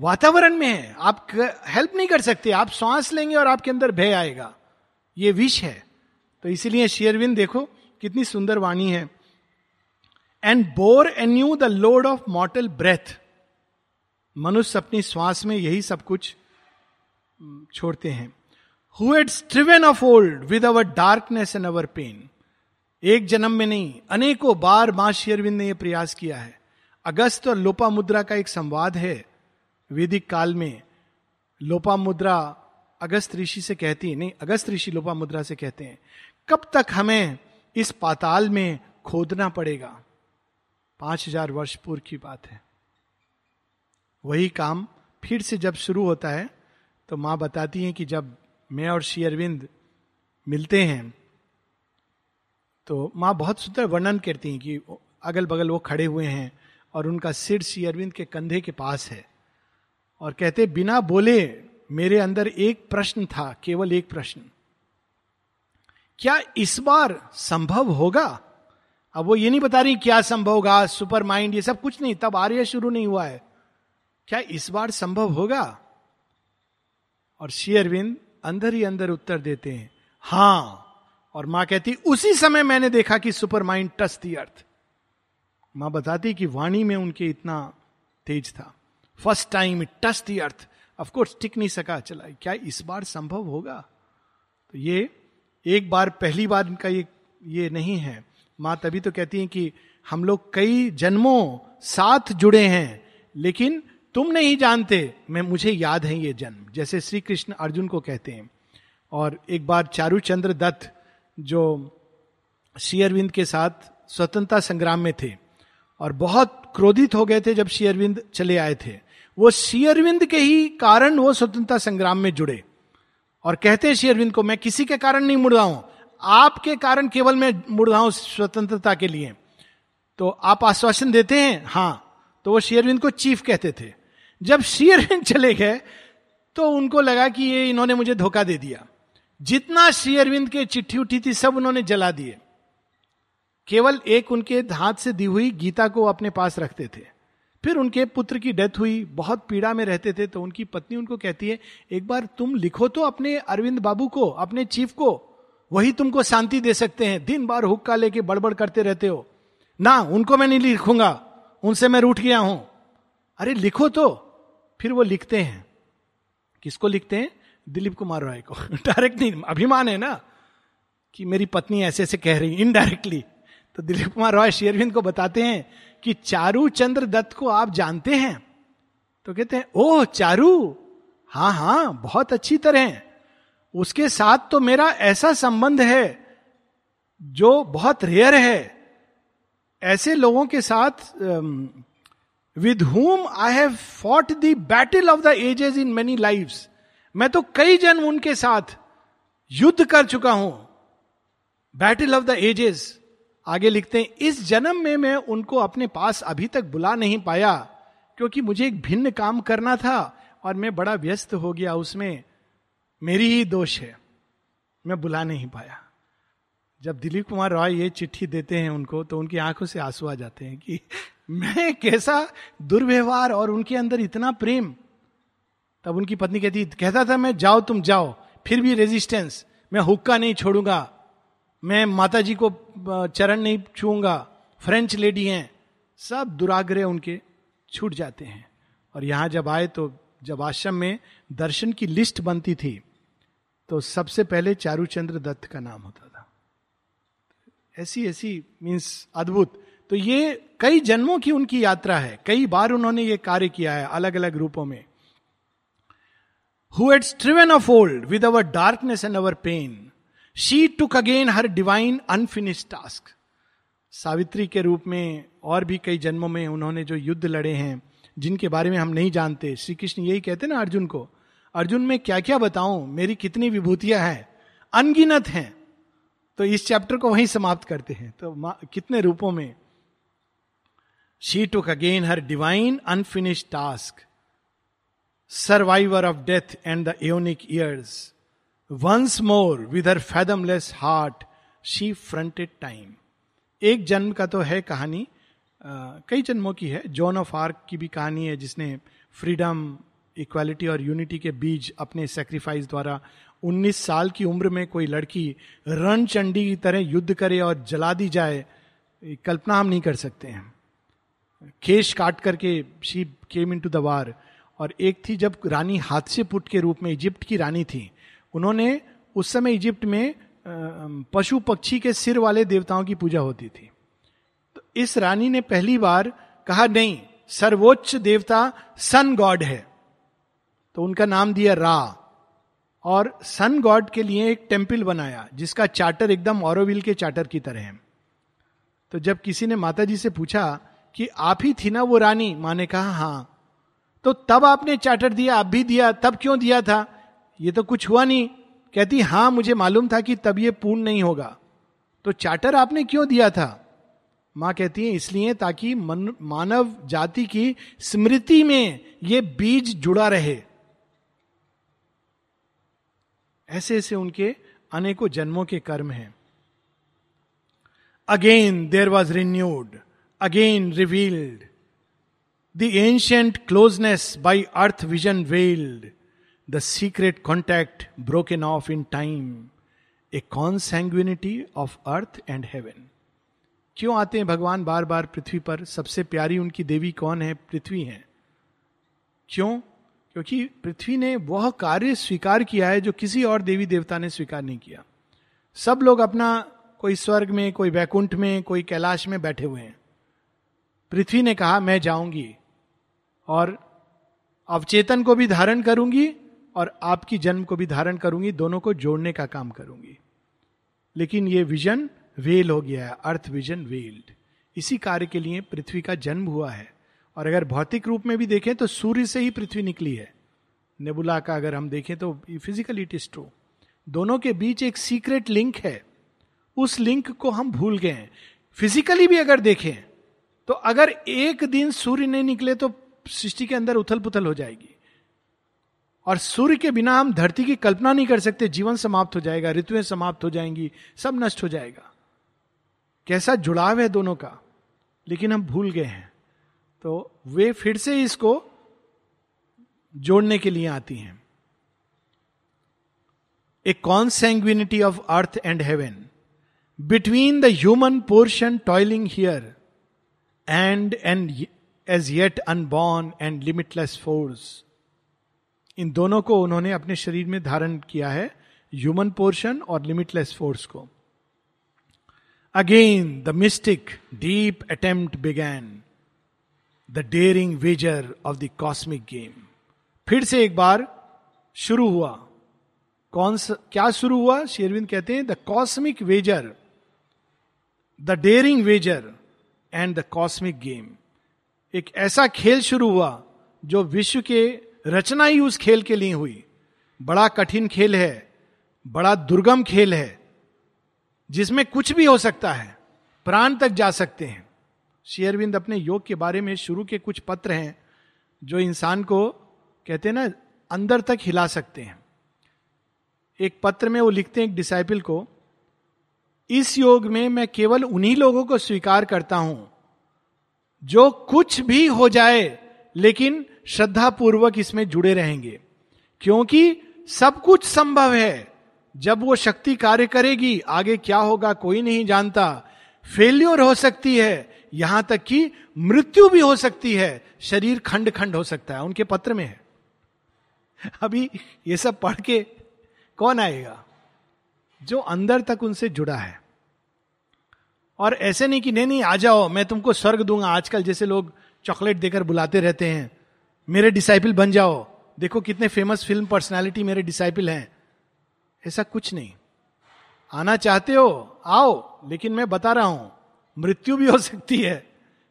वातावरण में है। आप हेल्प नहीं कर सकते। आप श्वास लेंगे और आपके अंदर भय आएगा। ये विष है। तो इसीलिए शेयरविंद देखो, कितनी सुंदर वाणी है। And bore anew the load of mortal breath मनुष्य अपनी श्वास में यही सब कुछ छोड़ते हैं। Who had striven of old with our darkness and our pain एक जन्म में नहीं, अनेकों बार माँ शेयरविंद ने यह प्रयास किया है। अगस्त और लोपा मुद्रा का एक संवाद है। वैदिक काल में लोपा मुद्रा अगस्त ऋषि से कहती है, नहीं, अगस्त ऋषि लोपा मुद्रा से कहते हैं, कब तक हमें इस पाताल में खोदना पड़ेगा? पाँच हज़ार वर्ष पूर्व की बात है। वही काम फिर से जब शुरू होता है तो माँ बताती हैं कि जब मैं और श्री अरविंद मिलते हैं तो माँ बहुत सुंदर वर्णन करती हैं कि अगल बगल वो खड़े हुए हैं और उनका सिर श्री अरविंद के कंधे के पास है। और कहते, बिना बोले मेरे अंदर एक प्रश्न था, केवल एक प्रश्न। क्या इस बार संभव होगा? अब वो ये नहीं बता रही क्या संभव होगा सुपर माइंड ये सब कुछ नहीं, तब आर्य शुरू नहीं हुआ है। क्या इस बार संभव होगा? और श्री अरविंद अंदर ही अंदर उत्तर देते हैं, हाँ। और माँ कहती, उसी समय मैंने देखा कि super mind touch the earth. माँ बताती कि वाणी में उनके इतना तेज था। First time it touch the earth. Of course टिक नहीं सका। चला, क्या इस बार संभव होगा? तो ये एक बार, पहली बार इनका ये ये नहीं है। माँ तभी तो कहती है कि हम लोग कई जन्मों साथ जुड़े हैं, लेकिन तुम नहीं जानते। मैं, मुझे याद है ये जन्म, जैसे श्री कृष्ण अर्जुन को कहते हैं। और एक बार चारू चंद्र दत्त, जो श्री अरविंद के साथ स्वतंत्रता संग्राम में थे, और बहुत क्रोधित हो गए थे जब श्री अरविंद चले आए थे। वो श्री अरविंद के ही कारण वो स्वतंत्रता संग्राम में जुड़े। और कहते हैं श्री अरविंद को, मैं किसी के कारण नहीं मुड़ रहा हूँ। आपके कारण केवल मैं मुड़ रहा हूँ स्वतंत्रता के लिए। तो आप आश्वासन देते हैं हाँ। तो वो शेयरविंद को चीफ कहते थे। जब शेयरविंद चले गए तो उनको लगा कि ये इन्होंने मुझे धोखा दे दिया। जितना शेयरविंद के चिट्ठी उठी थी, सब उन्होंने जला दिए। केवल एक उनके हाथ से दी हुई गीता को अपने पास रखते थे। फिर उनके पुत्र की डेथ हुई, बहुत पीड़ा में रहते थे तो उनकी पत्नी उनको कहती है, एक बार तुम लिखो तो अपने अरविंद बाबू को, अपने चीफ को, वही तुमको शांति दे सकते हैं। दिन बार हुक्का लेके बड़बड़ करते रहते हो। ना, उनको मैं नहीं लिखूँगा, उनसे मैं रूठ गया हूँ। अरे, लिखो तो। फिर वो लिखते हैं। किसको लिखते हैं? दिलीप कुमार रॉय को। डायरेक्ट नहीं, अभिमान है ना, कि मेरी पत्नी ऐसे ऐसे कह रही इनडायरेक्टली तो दिलीप कुमार रॉय शेयरविंद को बताते हैं कि चारू चंद्र दत्त को आप जानते हैं? तो कहते हैं, ओह, चारू! हाँ हाँ बहुत अच्छी तरह। उसके साथ तो मेरा ऐसा संबंध है, जो बहुत रेयर है। ऐसे लोगों के साथ with whom I have fought the battle of the ages in many life मैं तो कई जन्म उनके साथ युद्ध कर चुका हूँ। बैटल ऑफ़ द एजेस आगे लिखते हैं, इस जन्म में मैं उनको अपने पास अभी तक बुला नहीं पाया, क्योंकि मुझे एक भिन्न काम करना था और मैं बड़ा व्यस्त हो गया, उसमें मेरी ही दोष है, मैं बुला नहीं पाया। जब दिलीप कुमार रॉय ये चिट्ठी देते हैं उनको तो उनकी आँखों से आँसू आ जाते हैं कि, मैं कैसा दुर्व्यवहार और उनके अंदर इतना प्रेम? तब उनकी पत्नी कहती, कहता था मैं, जाओ तुम, जाओ, फिर भी रेजिस्टेंस मैं हुक्का नहीं छोड़ूँगा मैं माता जी को चरण नहीं छूँगा फ्रेंच लेडी हैं। सब दुराग्रह उनके छूट जाते हैं। और यहाँ जब आए तो जब आश्रम में दर्शन की लिस्ट बनती थी तो सबसे पहले चारूचंद्र दत्त का नाम होता था। ऐसी ऐसी मीन्स अद्भुत। तो ये कई जन्मों की उनकी यात्रा है। कई बार उन्होंने ये कार्य किया है अलग अलग रूपों में। Who had striven of old with our darkness and our pain she took again her divine unfinished task Savitri के रूप में और भी कई जन्मों में उन्होंने जो युद्ध लड़े हैं, जिनके बारे में हम नहीं जानते श्री कृष्ण यही कहते ना अर्जुन को, अर्जुन, में क्या क्या बताऊँ? मेरी कितनी विभूतियाँ हैं? अनगिनत हैं। तो इस चैप्टर को वहीं समाप्त करते हैं। तो कितने रूपों में? She took again her divine unfinished task survivor of death and the aeonic years once more with her fathomless heart she fronted time एक जन्म का तो है कहानी। कई जन्मों की है। जॉन ऑफ़ आर्क की भी कहानी है, जिसने फ्रीडम इक्वालिटी और यूनिटी के बीज अपने सेक्रीफाइस द्वारा 19 साल की उम्र में कोई लड़की रण चंडी की तरह युद्ध करे और जला दी जाए कल्पना हम नहीं कर सकते हैं। केश काट करके she came into the war और एक थी जब रानी हादसे पुट के रूप में इजिप्ट की रानी थी। उन्होंने उस समय इजिप्ट में पशु पक्षी के सिर वाले देवताओं की पूजा होती थी। तो इस रानी ने पहली बार कहा, नहीं, सर्वोच्च देवता सन गॉड है। तो उनका नाम दिया रा। और सन गॉड के लिए एक टेंपल बनाया, जिसका चार्टर एकदम औरविल के चार्टर की तरह है। तो जब किसी ने माता जी से पूछा कि आप ही थी ना वो रानी, माँ ने कहा, हाँ। तो तब आपने चार्टर दिया, आप भी दिया, तब क्यों दिया था? ये तो कुछ हुआ नहीं। कहती, हाँ, मुझे मालूम था कि तब ये पूर्ण नहीं होगा। तो चार्टर आपने क्यों दिया था? माँ कहती है, इसलिए ताकि मानव जाति की स्मृति में ये बीज जुड़ा रहे। ऐसे ऐसे उनके अनेकों जन्मों के कर्म हैं। Again there was renewed again revealed the ancient closeness by earth vision veiled the secret contact broken off in time a consanguinity of earth and heaven क्यों आते हैं भगवान बार बार पृथ्वी पर? सबसे प्यारी उनकी देवी कौन है? पृथ्वी है। क्यों? क्योंकि पृथ्वी ने वह कार्य स्वीकार किया है जो किसी और देवी देवता ने स्वीकार नहीं किया। सब लोग अपना कोई स्वर्ग में, कोई वैकुंठ में, कोई कैलाश में बैठे हुए हैं। पृथ्वी ने कहा, मैं जाऊँगी और अवचेतन को भी धारण करूँगी और आपकी जन्म को भी धारण करूँगी, दोनों को जोड़ने का काम करूँगी। लेकिन ये विजन वेल हो गया है अर्थ विजन वेल्ड इसी कार्य के लिए पृथ्वी का जन्म हुआ है। और अगर भौतिक रूप में भी देखें तो सूर्य से ही पृथ्वी निकली है। नेबुला का अगर हम देखें तो फ़िज़िकल इट इज़ ट्रू दोनों के बीच एक सीक्रेट लिंक है। उस लिंक को हम भूल गए हैं। फिजिकली भी अगर देखें तो अगर एक दिन सूर्य नहीं निकले तो सृष्टि के अंदर उथल पुथल हो जाएगी। और सूर्य के बिना हम धरती की कल्पना नहीं कर सकते, जीवन समाप्त हो जाएगा, ऋतुएँ समाप्त हो जाएँगी, सब नष्ट हो जाएगा। कैसा जुड़ाव है दोनों का, लेकिन हम भूल गए हैं। तो वे फिर से इसको जोड़ने के लिए आती हैं। A consanguinity of earth and heaven between the human portion toiling here and and as yet unborn and limitless force इन दोनों को उन्होंने अपने शरीर में धारण किया है ह्यूमन पोर्शन और लिमिटलेस फोर्स को। Again the mystic deep attempt began the daring wager of the cosmic game फिर से एक बार शुरू हुआ। कौन सा, क्या शुरू हुआ? शेरविंद कहते हैं the cosmic wager the daring wager and the cosmic game एक ऐसा खेल शुरू हुआ जो विश्व के रचना ही उस खेल के लिए हुई। बड़ा कठिन खेल है, बड़ा दुर्गम खेल है, जिसमें कुछ भी हो सकता है, प्राण तक जा सकते हैं। शेयरविंद अपने योग के बारे में शुरू के कुछ पत्र हैं, जो इंसान को, कहते हैं ना, अंदर तक हिला सकते हैं। एक पत्र में वो लिखते हैं एक डिसाइपल को, इस योग में मैं केवल उन्हीं लोगों को स्वीकार करता हूँ, जो कुछ भी हो जाए लेकिन श्रद्धा पूर्वक इसमें जुड़े रहेंगे। क्योंकि सब कुछ संभव है। जब वो शक्ति कार्य करेगी, आगे क्या होगा कोई नहीं जानता। फेल्योर हो सकती है, यहाँ तक कि मृत्यु भी हो सकती है। शरीर खंड खंड हो सकता है, उनके पत्र में है। अभी ये सब पढ़ के कौन आएगा? जो अंदर तक उनसे जुड़ा है। और ऐसे नहीं कि, नहीं नहीं, आ जाओ, मैं तुमको स्वर्ग दूँगा। आजकल जैसे लोग चॉकलेट देकर बुलाते रहते हैं। मेरे डिसाइपल बन जाओ। देखो कितने फ़ेमस फ़िल्म पर्सनालिटी मेरे डिसाइपल हैं। ऐसा कुछ नहीं। आना चाहते हो, आओ, लेकिन मैं बता रहा हूँ, मृत्यु भी हो सकती है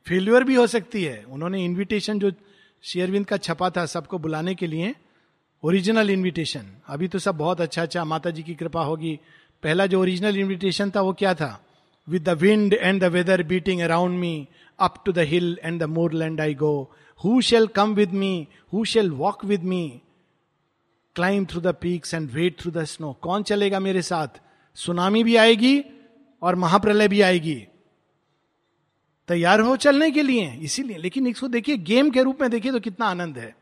फेल्यूर भी हो सकती है। उन्होंने इनविटेशन जो शेयरविंद का छपा था सबको बुलाने के लिए ओरिजिनल इनविटेशन अभी तो सब बहुत अच्छा अच्छा माता जी की कृपा होगी। पहला जो ओरिजिनल इनविटेशन था वो क्या था? With the wind and the weather beating around me up to the hill and the moorland I go who shall come with me who shall walk with me climb through the peaks and wade through the snow कौन चलेगा मेरे साथ? सुनामी भी आएगी और महाप्रलय भी आएगी। तैयार हो चलने के लिए। इसीलिए, लेकिन इसको देखिए, गेम के रूप में देखिए तो कितना आनंद है।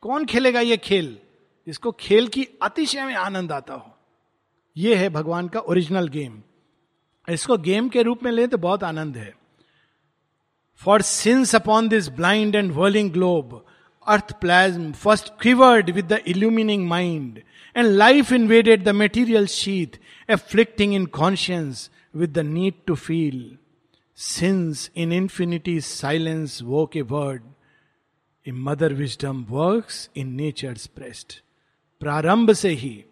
कौन खेलेगा ये खेल? इसको खेल की अतिशय में आनंद आता हो। यह है भगवान का ओरिजिनल गेम। इसको गेम के रूप में ले तो बहुत आनंद है। For since upon this blind and whirling globe earth plasm first quivered with the illumining mind and life invaded the material sheath afflicting inconscience with the need to feel since in infinity silence woke word a mother wisdom work in nature breast प्रारंभ से ही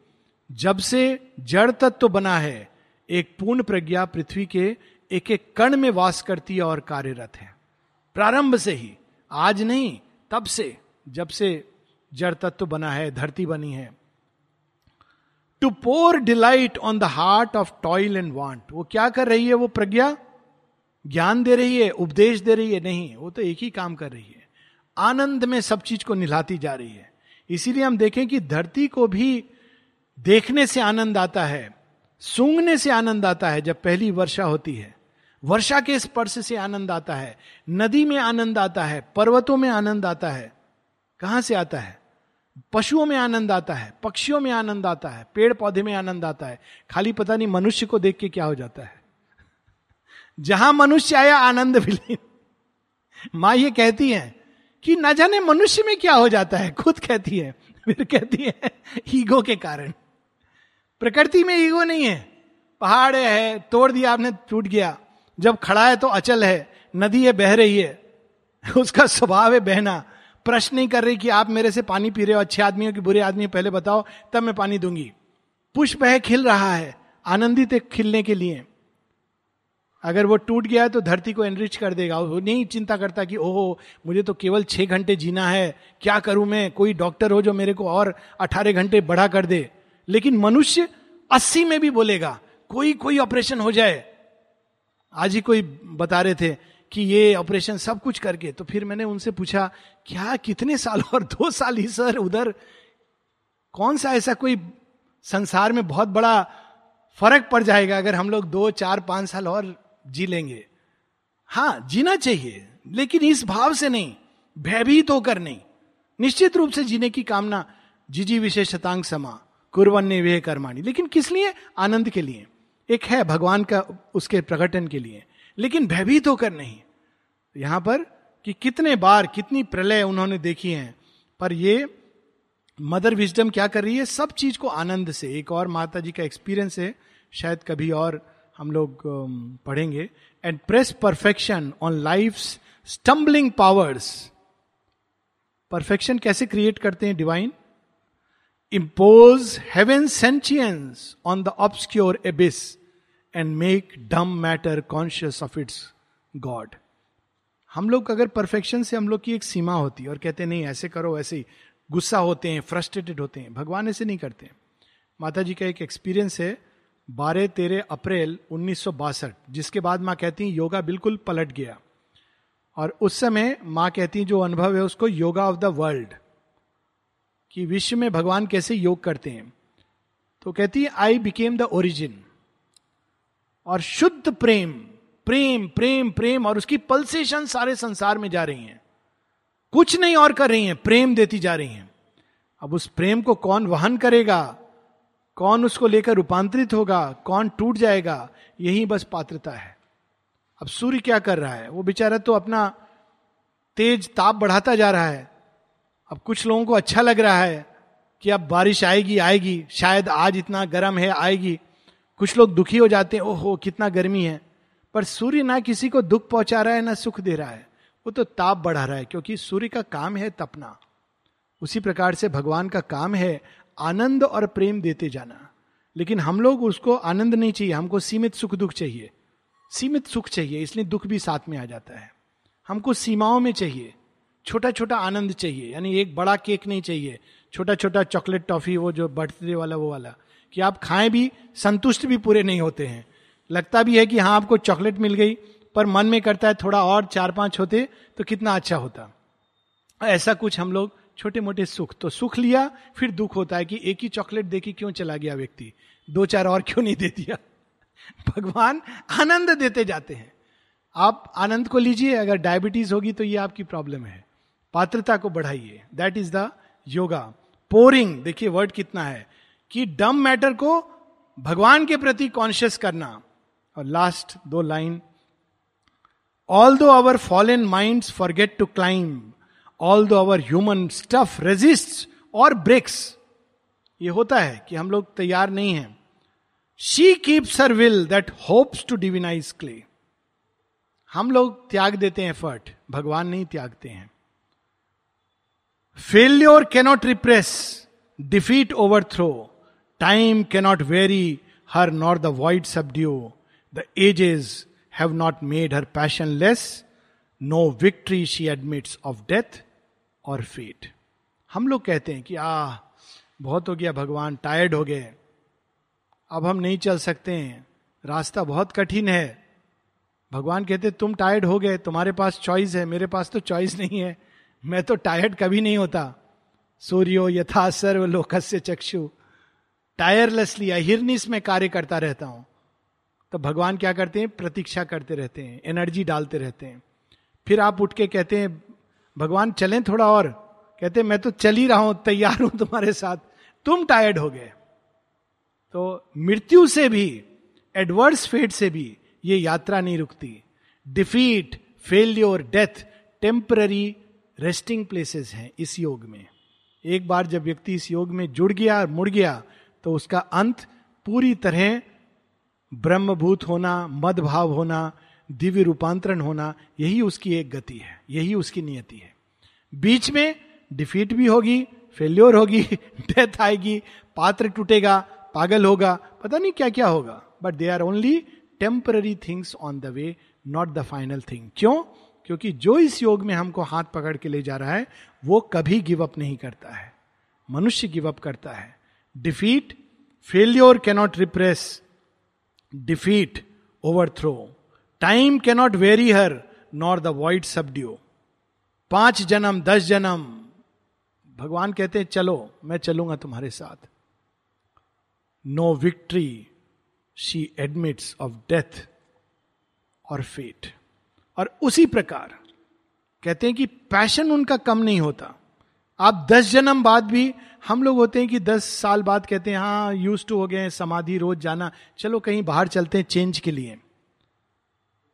जब से जड़ तत्व तो बना है एक पूर्ण प्रज्ञा पृथ्वी के एक एक कण में वास करती है और कार्यरत है प्रारंभ से ही, आज नहीं, तब से, जब से जड़ तत्व बना है, धरती बनी है। To pour delight on the heart of toil and want वो क्या कर रही है वो प्रज्ञा? ज्ञान दे रही है, उपदेश दे रही है, नहीं, वो तो एक ही काम कर रही है। आनंद में सब चीज़ को निलाती जा रही है। इसीलिए हम देखें कि धरती को भी देखने से आनंद आता है, सूंघने से आनंद आता है, जब पहली वर्षा होती है। वर्षा के स्पर्श से आनंद आता है, नदी में आनंद आता है, पर्वतों में आनंद आता है। कहाँ से आता है? पशुओं में आनंद आता है, पक्षियों में आनंद आता है पेड़ पौधे में आनंद आता है। खाली पता नहीं मनुष्य को देख के क्या हो जाता है। जहाँ मनुष्य आया, आनंद विलीन माँ ये कहती है कि न जाने मनुष्य में क्या हो जाता है, खुद कहती है, फिर कहती है, ईगो के कारण। प्रकृति में ईगो नहीं है। पहाड़ है, तोड़ दिया आपने, टूट गया। जब खड़ा है तो अचल है, नदी है, बह रही है। उसका स्वभाव है बहना। प्रश्न नहीं कर रही कि आप मेरे से पानी पी रहे हो, अच्छे आदमी हो कि बुरे आदमी हो, पहले बताओ, तब मैं पानी दूँगी। पुष्प है, खिल रहा है, आनंदित है खिलने के लिए। अगर वो टूट गया है तो धरती को एनरिच कर देगा। वो नहीं चिंता करता कि, ओहो, मुझे तो केवल छह घंटे जीना है, क्या करूँ मैं? कोई डॉक्टर हो जो मेरे को और अठारह घंटे बढ़ा कर दे। लेकिन मनुष्य अस्सी में भी बोलेगा, कोई कोई ऑपरेशन हो जाए आज ही कोई बता रहे थे कि ये ऑपरेशन सब कुछ करके तो फिर मैंने उनसे पूछा, क्या कितने साल और दो साल ही, सर, उधर? कौन सा ऐसा कोई संसार में बहुत बड़ा फ़र्क पड़ जाएगा अगर हम लोग दो, चार, पाँच साल और जी लेंगे? हाँ जीना चाहिए, लेकिन इस भाव से नहीं, भयभीत होकर नहीं। निश्चित रूप से जीने की कामना जिजी विशेषतांग समा कुरवन्य वे कर्माणी। लेकिन किस लिए? आनंद के लिए। एक है भगवान का उसके प्रकटन के लिए, लेकिन भयभीत होकर नहीं। यहाँ पर कि कितने बार, कितनी प्रलय उन्होंने देखी हैं, पर ये मदर विजडम क्या कर रही है? सब चीज़ को आनंद से, एक और माता जी का एक्सपीरियंस है, शायद कभी और हम लोग पढ़ेंगे। And press perfection on life stumbling powers perfection कैसे क्रिएट करते हैं divine impose heaven sentience on the obscure abyss and make dumb matter conscious of its god हम लोग अगर परफेक्शन से हम लोग की एक सीमा होती है और कहते नहीं, ऐसे करो, ऐसे ही गुस्सा होते हैं फ्रस्ट्रेटेड होते हैं। भगवान ऐसे नहीं करते हैं। माता जी का एक एक्सपीरियंस है, बारह तेरह अप्रैल उन्नीस जिसके बाद माँ कहती हैं, योगा बिल्कुल पलट गया। और उस समय माँ कहती जो अनुभव है उसको योगा ऑफ़ द वर्ल्ड कि विश्व में भगवान कैसे योग करते हैं। तो कहती है आई बिकेम द ओरिजिन और शुद्ध प्रेम प्रेम प्रेम प्रेम, और उसकी पल्सेशन सारे संसार में जा रही हैं। कुछ नहीं और कर रही हैं, प्रेम देती जा रही हैं। अब उस प्रेम को कौन वहन करेगा? कौन उसको लेकर रूपांतरित होगा? कौन टूट जाएगा? यही बस पात्रता है। अब सूर्य क्या कर रहा है? वो बेचारा तो अपना तेज ताप बढ़ाता जा रहा है। अब कुछ लोगों को अच्छा लग रहा है कि अब बारिश आएगी आएगी। शायद आज इतना गर्म है, आएगी। कुछ लोग दुखी हो जाते हैं, ओहो, कितना गर्मी है। पर सूर्य ना किसी को दुख पहुँचा रहा है, ना सुख दे रहा है। वो तो ताप बढ़ा रहा है, क्योंकि सूर्य का काम है तपना। उसी प्रकार से भगवान का काम है आनंद और प्रेम देते जाना। लेकिन हम लोग उसको आनंद नहीं चाहिए, हमको सीमित सुख दुख चाहिए। सीमित सुख चाहिए, इसलिए दुख भी साथ में आ जाता है। हमको सीमाओं में चाहिए छोटा छोटा आनंद चाहिए, यानी एक बड़ा केक नहीं चाहिए छोटा छोटा चॉकलेट टॉफी, वो जो बर्थडे वाला, वो वाला। कि आप खाएँ भी, संतुष्ट भी पूरे नहीं होते हैं। लगता भी है कि हाँ आपको चॉकलेट मिल गई, पर मन में करता है थोड़ा और चार पाँच होते तो कितना अच्छा होता। ऐसा कुछ हम लोग छोटे मोटे सुख तो सुख लिया, फिर दुख होता है कि एक ही चॉकलेट देखी क्यों चला गया व्यक्ति? दो चार और क्यों नहीं दे दिया? भगवान आनंद देते जाते हैं। आप आनंद को लीजिए, अगर डायबिटीज़ होगी तो ये आपकी प्रॉब्लम है। पात्रता को बढ़ाइए। That is the yoga pouring देखिए वर्ड कितना है। कि डम मैटर को भगवान के प्रति कॉन्शियस करना। और लास्ट दो line although our fallen mind forget to climb although our human stuff resist or breaks ये होता है कि हम लोग तैयार नहीं हैं। She keeps her will that hopes to divinise clay हम लोग त्याग देते हैं एफर्ट भगवान नहीं त्यागते हैं। Failure cannot repress defeat overthrow time cannot weary her nor the void subdue the ages have not made her passionless no victory she admits of death or fate हम लोग कहते हैं कि आ बहुत हो गया भगवान टायर्ड हो गए। अब हम नहीं चल सकते हैं। रास्ता बहुत कठिन है। भगवान कहते तुम टायर्ड हो गए, तुम्हारे पास चॉइस है, मेरे पास तो चॉइस नहीं है। मैं तो टायर्ड कभी नहीं होता। सूर्यो यथा सर्व लोकस्य चक्षु। टायरलेसली अहिर्निस में कार्य करता रहता हूँ। तो भगवान क्या करते हैं? प्रतीक्षा करते रहते हैं एनर्जी डालते रहते हैं। फिर आप उठ के कहते हैं, भगवान, चलें थोड़ा और। कहते मैं तो चल ही रहा हूँ, तैयार हूँ तुम्हारे साथ। तुम टायर्ड हो गए। तो मृत्यु से भी एडवर्स फेट से भी ये यात्रा नहीं रुकती। Defeat failure death temporary resting places हैं इस योग में। एक बार जब व्यक्ति इस योग में जुड़ गया और मुड़ गया तो उसका अंत पूरी तरह ब्रह्मभूत होना, मदभाव होना, दिव्य रूपांतरण होना, यही उसकी एक गति है, यही उसकी नियति है। बीच में डिफीट भी होगी, फेल्योर होगी, डेथ आएगी, पात्र टूटेगा, पागल होगा, पता नहीं क्या क्या होगा। But they are only temporary things on the way not the final thing क्यों? क्योंकि जो इस योग में हमको हाथ पकड़ के ले जा रहा है, वो कभी गिव अप नहीं करता है। मनुष्य गिव अप करता है। Defeat failure cannot repress defeat overthrow time cannot weary her nor the void subdue पाँच जन्म, दस जन्म। भगवान कहते हैं, चलो, मैं चलूँगा तुम्हारे साथ. No victory she admits of death or fate और उसी प्रकार कहते हैं कि पैशन उनका कम नहीं होता। आप दस जन्म बाद भी हम लोग होते हैं कि दस साल बाद कहते हैं हाँ यूज़ टू हो गए समाधि, रोज जाना। चलो कहीं बाहर चलते हैं चेंज के लिए.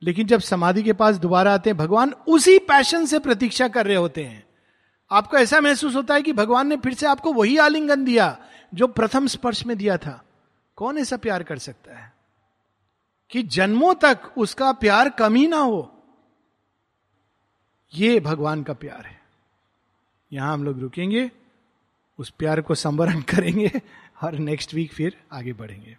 लेकिन जब समाधि के पास दोबारा आते हैं, भगवान उसी पैशन से प्रतीक्षा कर रहे होते हैं। आपको ऐसा महसूस होता है कि भगवान ने फिर से आपको वही आलिंगन दिया, जो प्रथम स्पर्श में दिया था। कौन ऐसा प्यार कर सकता है? कि जन्मों तक उसका प्यार कम ही ना हो। ये भगवान का प्यार है। यहाँ हम लोग रुकेंगे, उस प्यार को संवरण करेंगे और नेक्स्ट वीक फिर आगे बढ़ेंगे।